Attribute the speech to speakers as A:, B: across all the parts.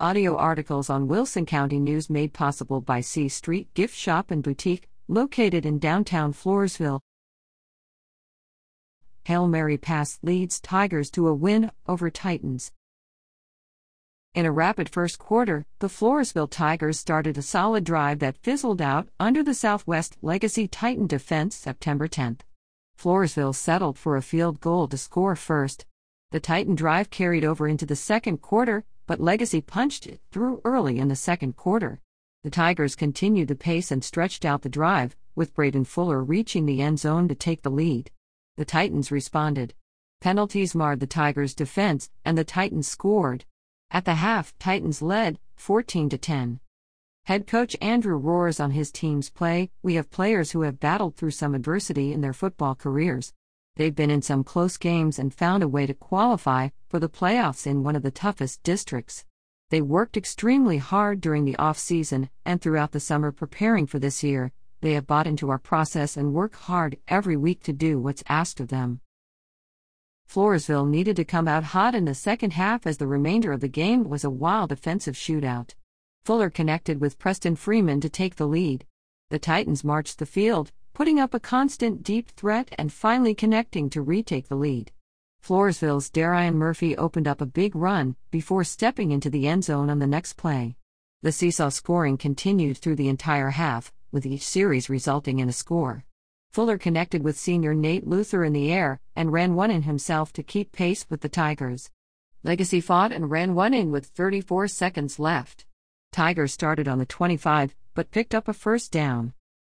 A: Audio articles on Wilson County News made possible by C Street Gift Shop and Boutique, located in downtown Floresville. Hail Mary pass leads Tigers to a win over Titans. In a rapid first quarter, the Floresville Tigers started a solid drive that fizzled out under the Southwest Legacy Titan defense September 10th. Floresville settled for a field goal to score first. The Titan drive carried over into the second quarter, but Legacy punched it through early in the second quarter. The Tigers continued the pace and stretched out the drive, with Braden Fuller reaching the end zone to take the lead. The Titans responded. Penalties marred the Tigers' defense, and the Titans scored. At the half, Titans led 14 to 10. Head coach Andrew roars on his team's play. We have players who have battled through some adversity in their football careers. They've been in some close games and found a way to qualify for the playoffs in one of the toughest districts. They worked extremely hard during the off season and throughout the summer preparing for this year. They have bought into our process and work hard every week to do what's asked of them. Floresville needed to come out hot in the second half as the remainder of the game was a wild offensive shootout. Fuller connected with Preston Freeman to take the lead. The Titans marched the field, putting up a constant deep threat and finally connecting to retake the lead. Floresville's Darian Murphy opened up a big run before stepping into the end zone on the next play. The seesaw scoring continued through the entire half, with each series resulting in a score. Fuller connected with senior Nate Luther in the air and ran one in himself to keep pace with the Tigers. Legacy fought and ran one in with 34 seconds left. Tigers started on the 25, but picked up a first down.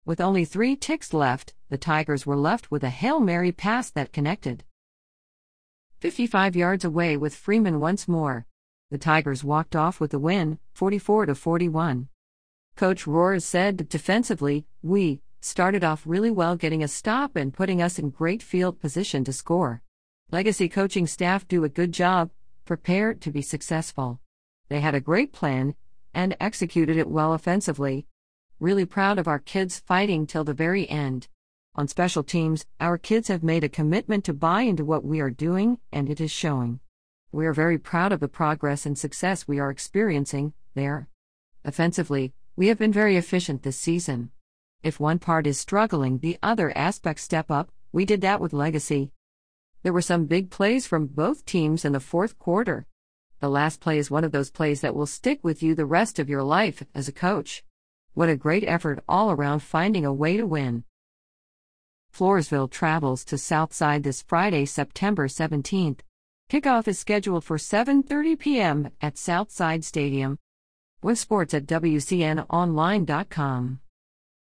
A: With only three ticks left, the Tigers were left with a Hail Mary pass that connected. 55 yards away with Freeman once more. The Tigers walked off with the win, 44 to 41. Coach Roars said defensively, we started off really well getting a stop and putting us in great field position to score. Legacy coaching staff do a good job, prepared to be successful. They had a great plan and executed it well offensively. Really proud of our kids fighting till the very end. On special teams, our kids have made a commitment to buy into what we are doing, and it is showing. We are very proud of the progress and success we are experiencing there. Offensively, we have been very efficient this season. If one part is struggling, the other aspects step up. We did that with Legacy. There were some big plays from both teams in the fourth quarter. The last play is one of those plays that will stick with you the rest of your life as a coach. What a great effort all around finding a way to win. Floresville travels to Southside this Friday, September 17th. Kickoff is scheduled for 7:30 p.m. at Southside Stadium. With sports at WCNOnline.com.